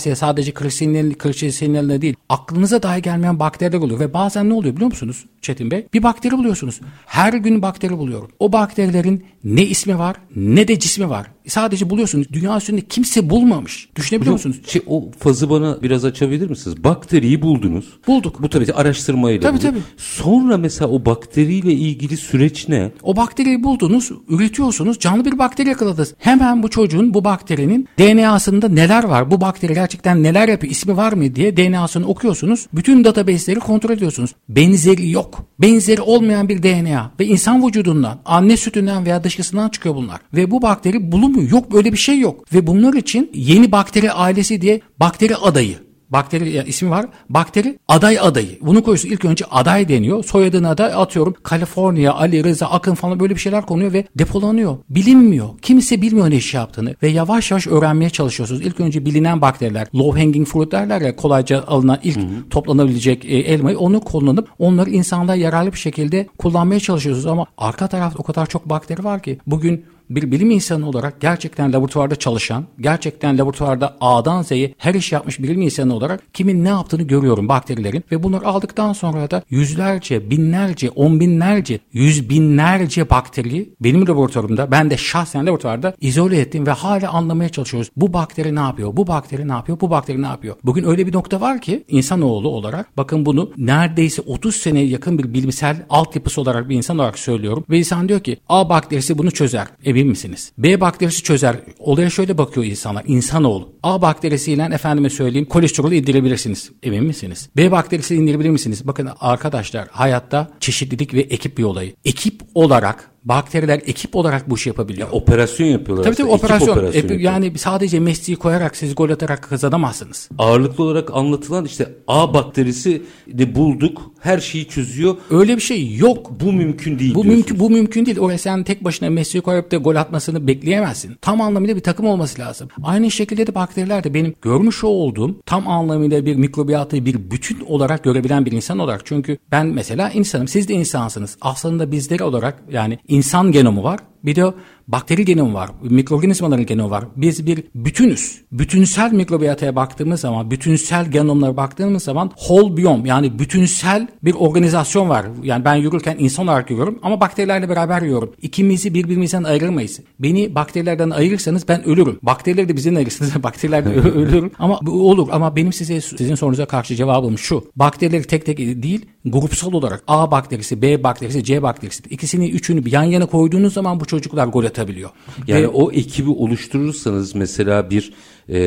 akarmensiye, sadece krisinelle değil, aklınıza dahi gelmeyen bakteriler oluyor ve bazen ne oluyor biliyor musunuz Çetin Bey? Bir bakteri buluyorsunuz. Her gün bakteri buluyorum. O bakterilerin ne ismi var ne de cismi var. Sadece buluyorsunuz. Dünya üstünde kimse bulmamış. Düşünebiliyor Hocam, musunuz? Şey, o fazı bana biraz açabilir misiniz? Bakteriyi buldunuz. Bulduk. Bu tabii araştırmayla. Tabii bulduk. tabii. Sonra mesela o bakteriyle ilgili süreç ne? O bakteriyi buldunuz, üretiyorsunuz, canlı bir bakteri yakaladınız. Hemen bu çocuğun bu bakterinin DNA'sında neler var? Bu bakteri gerçekten neler yapıyor? İsmi var mı diye DNA'sını okuyorsunuz. Bütün database'leri kontrol ediyorsunuz. Benzeri yok. Benzeri olmayan bir DNA ve insan vücudundan, anne sütünden veya dışkısından çıkıyor bunlar. Ve bu bakteri bulunmuyor. Yok böyle bir şey yok. Ve bunlar için yeni bakteri ailesi diye bakteri adayı bakteri ismi var. Bakteri aday adayı. Bunu koyuyorsun ilk önce aday deniyor. Soyadını aday atıyorum. Kaliforniya, Ali Rıza, Akın falan böyle bir şeyler konuyor ve depolanıyor. Bilinmiyor. Kimse bilmiyor ne iş yaptığını ve yavaş yavaş öğrenmeye çalışıyorsunuz. İlk önce bilinen bakteriler, low hanging fruit derler ya kolayca alınan ilk hı hı. toplanabilecek e, elmayı onu kullanıp onları insanlara yararlı bir şekilde kullanmaya çalışıyorsunuz ama arka tarafta o kadar çok bakteri var ki bugün bir bilim insanı olarak gerçekten laboratuvarda çalışan, gerçekten laboratuvarda A'dan Z'ye her iş yapmış bilim insanı olarak kimin ne yaptığını görüyorum bakterilerin ve bunları aldıktan sonra da yüzlerce, binlerce, on binlerce, yüz binlerce bakteriyi benim laboratuvarımda, ben de şahsen laboratuvarda izole ettim ve hala anlamaya çalışıyoruz. Bu bakteri ne yapıyor? Bu bakteri ne yapıyor? Bu bakteri ne yapıyor? Bugün öyle bir nokta var ki insanoğlu olarak bakın bunu neredeyse 30 seneye yakın bir bilimsel altyapısı olarak bir insan olarak söylüyorum ve insan diyor ki A bakterisi bunu çözer. E emin misiniz? B bakterisi çözer. Olaya şöyle bakıyor insanlar. İnsanoğlu. A bakterisiyle efendime söyleyeyim kolesterolü indirebilirsiniz. Emin misiniz? B bakterisi indirebilir misiniz? Bakın arkadaşlar hayatta çeşitlilik ve ekip bir olayı. Ekip olarak bakteriler ekip olarak bu işi yapabiliyor. Ya, operasyon yapıyorlar. Tabii tabii operasyon. operasyon e, yani sadece Messi'yi koyarak siz gol atarak kazanamazsınız. Ağırlıklı olarak anlatılan işte A bakterisi de bulduk. Her şeyi çözüyor. Öyle bir şey yok. Bu mümkün değil. Bu mümkün bu mümkün değil. Oraya sen tek başına Messi'yi koyup da gol atmasını bekleyemezsin. Tam anlamıyla bir takım olması lazım. Aynı şekilde de bakteriler de benim görmüş olduğum tam anlamıyla bir mikrobiyatı bir bütün olarak görebilen bir insan olarak. Çünkü ben mesela insanım. Siz de insansınız. Aslında bizleri olarak yani insan genomu var. Bir de bakteri genomu var, mikroorganizmaların genomu var. Biz bir bütünüz. Bütünsel mikrobiyataya baktığımız zaman, bütünsel genomlara baktığımız zaman whole biome yani bütünsel bir organizasyon var. Yani ben yürürken insan olarak yürüyorum ama bakterilerle beraber yürüyorum. İkimizi birbirimizden ayıramayız. Beni bakterilerden ayırırsanız ben ölürüm. Bakterileri de bizden ayırırsanız <laughs> bakteriler de ölürüm. <laughs> Ama olur ama benim size sizin sorunuza karşı cevabım şu. Bakterileri tek tek değil, grupsal olarak A bakterisi, B bakterisi, C bakterisi ikisini üçünü yan yana koyduğunuz zaman bu çocuklar gol atabiliyor. Yani Ve, o ekibi oluşturursanız mesela bir e,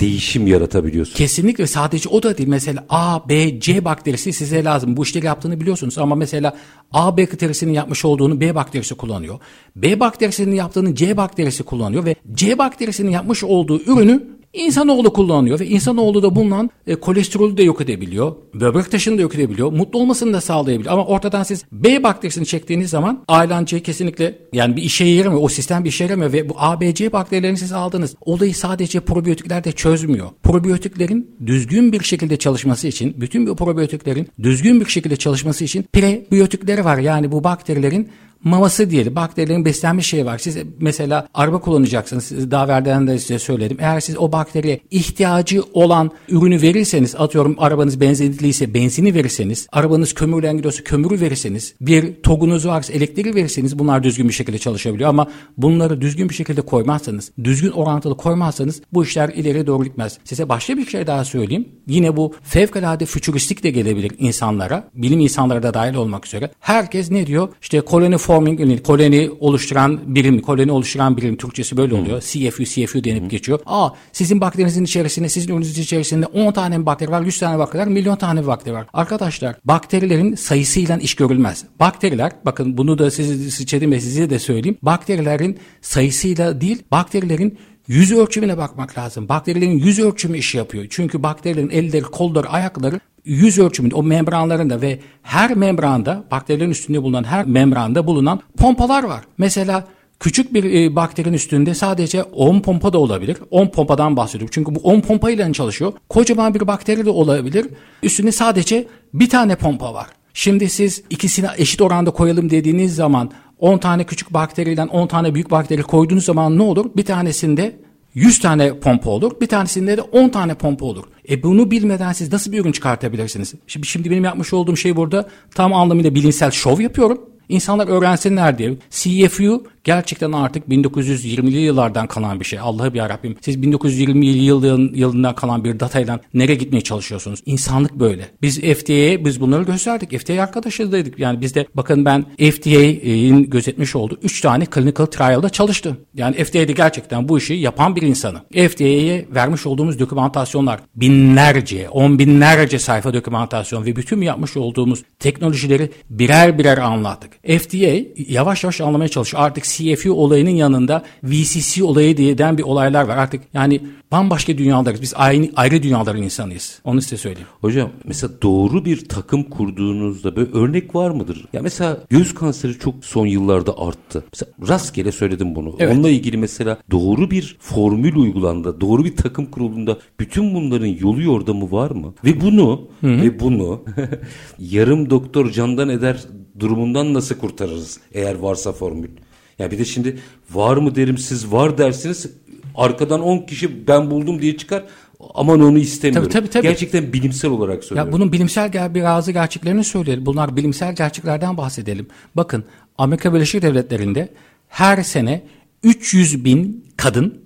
değişim yaratabiliyorsunuz. Kesinlikle sadece o da değil. Mesela A, B, C bakterisi size lazım. Bu işleri yaptığını biliyorsunuz ama mesela A bakterisinin yapmış olduğunu B bakterisi kullanıyor. B bakterisinin yaptığını C bakterisi kullanıyor ve C bakterisinin yapmış olduğu ürünü İnsanoğlu kullanıyor ve insanoğlu da bulunan e, kolesterolü de yok edebiliyor. Böbrek taşını da yok edebiliyor. Mutlu olmasını da sağlayabiliyor. Ama ortadan siz B bakterisini çektiğiniz zaman A kesinlikle yani bir işe yaramıyor. O sistem bir işe yaramıyor ve bu A, B, C bakterilerini siz aldınız. Olayı sadece probiyotikler de çözmüyor. Probiyotiklerin düzgün bir şekilde çalışması için, bütün bu probiyotiklerin düzgün bir şekilde çalışması için prebiyotikleri var. Yani bu bakterilerin maması diyelim. Bakterilerin beslenmiş şeyi var. Siz mesela araba kullanacaksınız. Siz daha verden de size söyledim. Eğer siz o bakteriye ihtiyacı olan ürünü verirseniz atıyorum arabanız benzinliyse benzini verirseniz arabanız kömürlen gidiyorsa kömürü verirseniz bir togunuz varsa elektriği verirseniz bunlar düzgün bir şekilde çalışabiliyor ama bunları düzgün bir şekilde koymazsanız düzgün orantılı koymazsanız bu işler ileriye doğru gitmez. Size başka bir şey daha söyleyeyim. Yine bu fevkalade fütüristik de gelebilir insanlara. Bilim insanları da dahil olmak üzere. Herkes ne diyor? İşte koloni forming unit, koloni oluşturan birim, koloni oluşturan birim Türkçesi böyle oluyor. Hmm. CFU, CFU denip hmm. geçiyor. Aa sizin bakterinizin içerisinde, sizin ürününüzün içerisinde 10 tane bakteri var, 100 tane bakteri var, milyon tane bakteri var. Arkadaşlar bakterilerin sayısıyla iş görülmez. Bakteriler, bakın bunu da size, size, size de söyleyeyim. Bakterilerin sayısıyla değil, bakterilerin yüz ölçümüne bakmak lazım. Bakterilerin yüz ölçümü işi yapıyor. Çünkü bakterilerin elleri, kolları, ayakları yüz ölçümünde o membranlarında ve her membranda bakterilerin üstünde bulunan her membranda bulunan pompalar var. Mesela Küçük bir e, bakterinin üstünde sadece 10 pompa da olabilir. 10 pompadan bahsediyorum. Çünkü bu 10 pompa ile çalışıyor. Kocaman bir bakteri de olabilir. Üstünde sadece bir tane pompa var. Şimdi siz ikisini eşit oranda koyalım dediğiniz zaman 10 tane küçük bakteriden 10 tane büyük bakteri koyduğunuz zaman ne olur? Bir tanesinde 100 tane pompa olur. Bir tanesinde de 10 tane pompa olur. E bunu bilmeden siz nasıl bir ürün çıkartabilirsiniz? Şimdi, şimdi benim yapmış olduğum şey burada tam anlamıyla bilimsel şov yapıyorum. İnsanlar öğrensinler diye. CFU gerçekten artık 1920'li yıllardan kalan bir şey. Allah'ı bir Rabbim. Siz 1920 yılın, yılından kalan bir datayla nereye gitmeye çalışıyorsunuz? İnsanlık böyle. Biz FDA'ye biz bunları gösterdik. FDA arkadaşlarıydık. Yani biz de bakın ben FDA'nin gözetmiş olduğu 3 tane clinical trial'da çalıştım. Yani FDA'de gerçekten bu işi yapan bir insanı. FDA'ye vermiş olduğumuz dokümantasyonlar binlerce, on binlerce sayfa dokümantasyon ve bütün yapmış olduğumuz teknolojileri birer birer anlattık. FDA yavaş yavaş anlamaya çalışıyor. Artık CFU olayının yanında VCC olayı diyeden bir olaylar var. Artık yani bambaşka dünyalarız. Biz aynı ayrı dünyaların insanıyız. Onu size söyleyeyim. Hocam mesela doğru bir takım kurduğunuzda böyle örnek var mıdır? Ya mesela göğüs kanseri çok son yıllarda arttı. Mesela rastgele söyledim bunu. Evet. Onunla ilgili mesela doğru bir formül uygulandı. Doğru bir takım kurulunda bütün bunların yolu yordamı var mı? Ve bunu Hı-hı. ve bunu <laughs> yarım doktor candan eder durumundan nasıl kurtarırız eğer varsa formül? Ya bir de şimdi var mı derim siz var dersiniz arkadan 10 kişi ben buldum diye çıkar aman onu istemiyorum. Tabii, tabii, tabii. Gerçekten bilimsel olarak söylüyorum. Ya bunun bilimsel bazı gerçeklerini söyleyelim. Bunlar bilimsel gerçeklerden bahsedelim. Bakın Amerika Birleşik Devletleri'nde her sene 300 bin kadın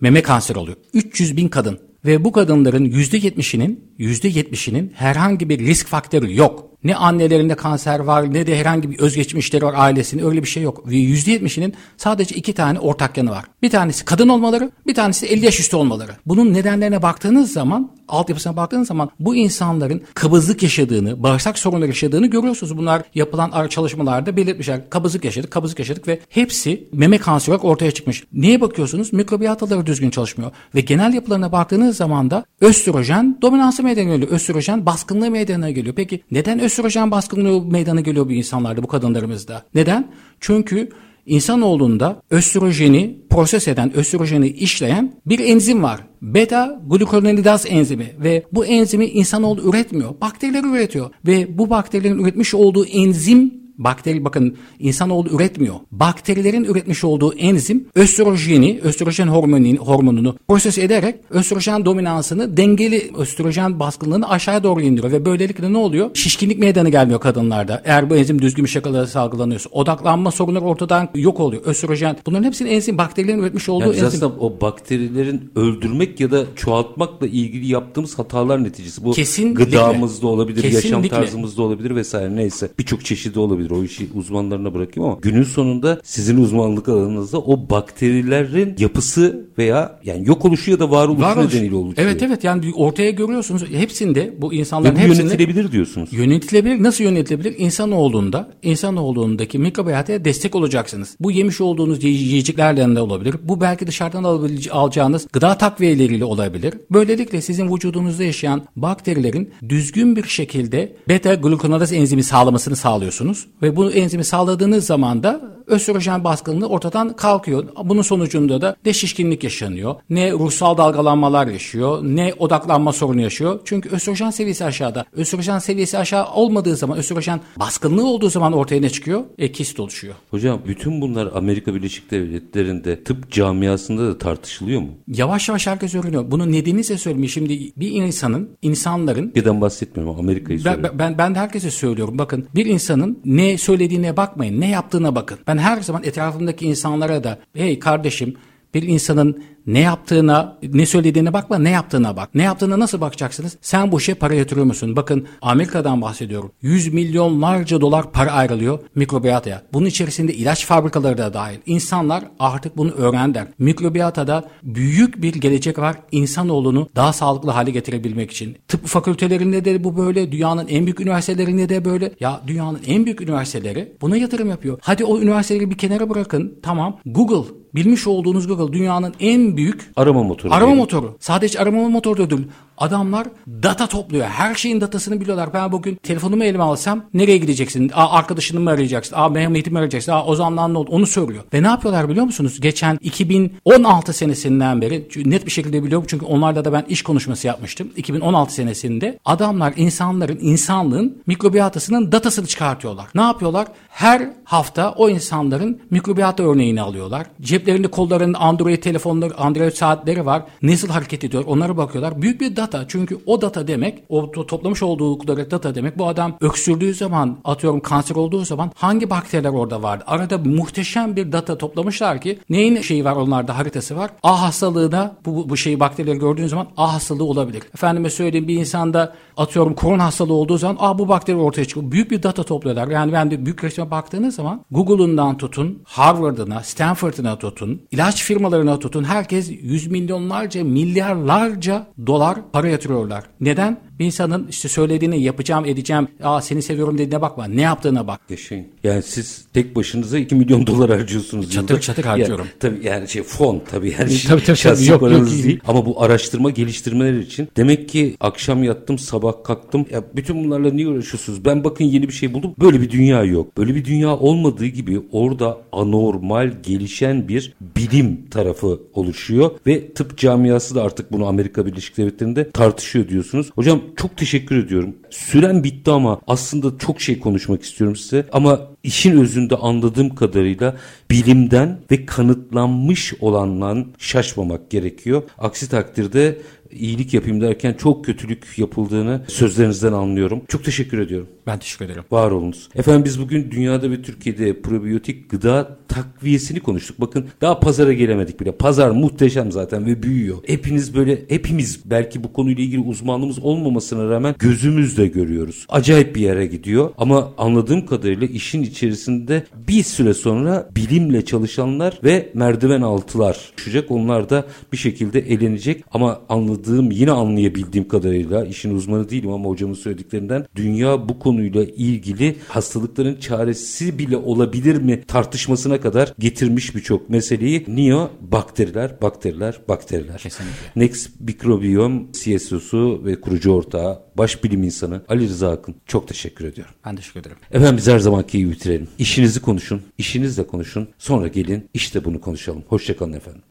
meme kanseri oluyor. 300 bin kadın ve bu kadınların %70'inin %70'inin herhangi bir risk faktörü yok. Ne annelerinde kanser var ne de herhangi bir özgeçmişleri var ailesinin öyle bir şey yok. Ve %70'inin sadece iki tane ortak yanı var. Bir tanesi kadın olmaları bir tanesi 50 yaş üstü olmaları. Bunun nedenlerine baktığınız zaman altyapısına baktığınız zaman bu insanların kabızlık yaşadığını, bağırsak sorunları yaşadığını görüyorsunuz. Bunlar yapılan çalışmalarda belirtmişler. Kabızlık yaşadık, kabızlık yaşadık ve hepsi meme kanseri olarak ortaya çıkmış. Neye bakıyorsunuz? Mikrobiyataları düzgün çalışmıyor. Ve genel yapılarına baktığınız zaman da östrojen dominansı meydana geliyor. Östrojen baskınlığı meydana geliyor. Peki neden östrojen baskınlığı meydana geliyor bu insanlarda, bu kadınlarımızda? Neden? Çünkü İnsanoğlunda östrojeni proses eden, östrojeni işleyen bir enzim var. Beta glukuronidaz enzimi ve bu enzimi insanoğlu üretmiyor. Bakteriler üretiyor ve bu bakterilerin üretmiş olduğu enzim bakteri bakın insanoğlu üretmiyor. Bakterilerin üretmiş olduğu enzim östrojeni, östrojen hormonunu, hormonunu proses ederek östrojen dominansını dengeli östrojen baskınlığını aşağıya doğru indiriyor ve böylelikle ne oluyor? Şişkinlik meydana gelmiyor kadınlarda. Eğer bu enzim düzgün bir şekilde salgılanıyorsa. Odaklanma sorunları ortadan yok oluyor. Östrojen. Bunların hepsinin enzim bakterilerin üretmiş olduğu yani enzim. Aslında o bakterilerin öldürmek ya da çoğaltmakla ilgili yaptığımız hatalar neticesi. Bu Kesinlikle. gıdamızda olabilir, Kesinlikle. yaşam tarzımızda olabilir vesaire neyse. Birçok çeşidi olabilir olabilir. O işi uzmanlarına bırakayım ama günün sonunda sizin uzmanlık alanınızda o bakterilerin yapısı veya yani yok oluşu ya da varoluşu Varoluş. nedeniyle oluşuyor. Evet evet yani ortaya görüyorsunuz hepsinde bu insanların Ve bu hepsinde yönetilebilir diyorsunuz. Yönetilebilir. Nasıl yönetilebilir? İnsanoğlunda, insanoğlundaki mikrobiyataya destek olacaksınız. Bu yemiş olduğunuz yiyeceklerle de olabilir. Bu belki dışarıdan alacağınız gıda takviyeleriyle olabilir. Böylelikle sizin vücudunuzda yaşayan bakterilerin düzgün bir şekilde beta glukuronidaz enzimi sağlamasını sağlıyorsunuz ve bu enzimi sağladığınız zaman da östrojen baskınlığı ortadan kalkıyor. Bunun sonucunda da ne şişkinlik yaşanıyor, ne ruhsal dalgalanmalar yaşıyor, ne odaklanma sorunu yaşıyor. Çünkü östrojen seviyesi aşağıda. Östrojen seviyesi aşağı olmadığı zaman, östrojen baskınlığı olduğu zaman ortaya ne çıkıyor? E, kist oluşuyor. Hocam bütün bunlar Amerika Birleşik Devletleri'nde tıp camiasında da tartışılıyor mu? Yavaş yavaş herkes öğreniyor. Bunu nedeni ise söyleyeyim. Şimdi bir insanın, insanların... Birden bahsetmiyorum Amerika'yı söylüyorum. Ben, ben, ben de herkese söylüyorum. Bakın bir insanın ne söylediğine bakmayın, ne yaptığına bakın. Ben her zaman etrafımdaki insanlara da hey kardeşim bir insanın ne yaptığına, ne söylediğine bakma, ne yaptığına bak. Ne yaptığına nasıl bakacaksınız? Sen bu işe para yatırıyor musun? Bakın Amerika'dan bahsediyorum. 100 milyonlarca dolar para ayrılıyor mikrobiyataya. Bunun içerisinde ilaç fabrikaları da dahil. İnsanlar artık bunu öğrendiler. Mikrobiyatada büyük bir gelecek var insanoğlunu daha sağlıklı hale getirebilmek için. Tıp fakültelerinde de bu böyle, dünyanın en büyük üniversitelerinde de böyle. Ya dünyanın en büyük üniversiteleri buna yatırım yapıyor. Hadi o üniversiteleri bir kenara bırakın. Tamam. Google bilmiş olduğunuz Google dünyanın en büyük Arama motoru. Arama diyelim. motoru. Sadece arama motoru değil. Adamlar data topluyor. Her şeyin datasını biliyorlar. Ben bugün telefonumu elime alsam nereye gideceksin? Aa, arkadaşını mı arayacaksın? Aa, Mehmet'i mi arayacaksın? Aa, Ozan'la ne oldu? Onu söylüyor. Ve ne yapıyorlar biliyor musunuz? Geçen 2016 senesinden beri net bir şekilde biliyorum çünkü onlarla da ben iş konuşması yapmıştım. 2016 senesinde adamlar insanların, insanlığın mikrobiyatasının datasını çıkartıyorlar. Ne yapıyorlar? Her hafta o insanların mikrobiyata örneğini alıyorlar. Ceplerinde kollarında Android telefonları, Android saatleri var. Nasıl hareket ediyor? Onlara bakıyorlar. Büyük bir data. Çünkü o data demek, o to- toplamış oldukları data demek bu adam öksürdüğü zaman, atıyorum kanser olduğu zaman hangi bakteriler orada vardı? Arada muhteşem bir data toplamışlar ki neyin şeyi var onlarda haritası var. A hastalığına bu, bu, şeyi bakterileri gördüğün zaman A hastalığı olabilir. Efendime söyleyeyim bir insanda atıyorum korona hastalığı olduğu zaman Aa bu bakteri ortaya çıkıyor. Büyük bir data topluyorlar. Yani ben de büyük resme baktığınız zaman Google'undan tutun, Harvard'ına, Stanford'ına tutun, ilaç firmalarına tutun herkes yüz milyonlarca, milyarlarca dolar para yatırıyorlar. Neden? Bir insanın işte söylediğini yapacağım, edeceğim, aa seni seviyorum dediğine bakma. Ne yaptığına bak. Yaşayın. Yani siz tek başınıza 2 milyon <laughs> dolar harcıyorsunuz. Çatır yılda. çatır harcıyorum. Yani, tabii yani şey fon tabii yani şey, tabii, tabii, şahsi yok, yok, değil. Ama bu araştırma geliştirmeler için demek ki akşam yattım sabah kalktım. Ya bütün bunlarla niye uğraşıyorsunuz? Ben bakın yeni bir şey buldum. Böyle bir dünya yok. Böyle bir dünya olmadığı gibi orada anormal gelişen bir bilim tarafı oluşuyor ve tıp camiası da artık bunu Amerika Birleşik Devletleri'nde tartışıyor diyorsunuz. Hocam çok teşekkür ediyorum. Süren bitti ama aslında çok şey konuşmak istiyorum size. Ama işin özünde anladığım kadarıyla bilimden ve kanıtlanmış olandan şaşmamak gerekiyor. Aksi takdirde iyilik yapayım derken çok kötülük yapıldığını sözlerinizden anlıyorum. Çok teşekkür ediyorum. Ben teşekkür ederim. Var olunuz. Efendim biz bugün dünyada ve Türkiye'de probiyotik gıda takviyesini konuştuk. Bakın daha pazara gelemedik bile. Pazar muhteşem zaten ve büyüyor. Hepiniz böyle hepimiz belki bu konuyla ilgili uzmanlığımız olmamasına rağmen gözümüzle görüyoruz. Acayip bir yere gidiyor ama anladığım kadarıyla işin içerisinde bir süre sonra bilimle çalışanlar ve merdiven altılar düşecek. Onlar da bir şekilde elenecek ama anladığım yine anlayabildiğim kadarıyla işin uzmanı değilim ama hocamın söylediklerinden dünya bu konuyla ilgili hastalıkların çaresi bile olabilir mi tartışmasına kadar getirmiş birçok meseleyi. Niye? Bakteriler, bakteriler, bakteriler. Kesinlikle. Next Microbiome CSO'su ve kurucu ortağı, baş bilim insanı Ali Rıza Akın. Çok teşekkür ediyorum. Ben teşekkür ederim. Efendim biz her zamanki gibi bitirelim. İşinizi konuşun, işinizle konuşun. Sonra gelin işte bunu konuşalım. Hoşçakalın efendim.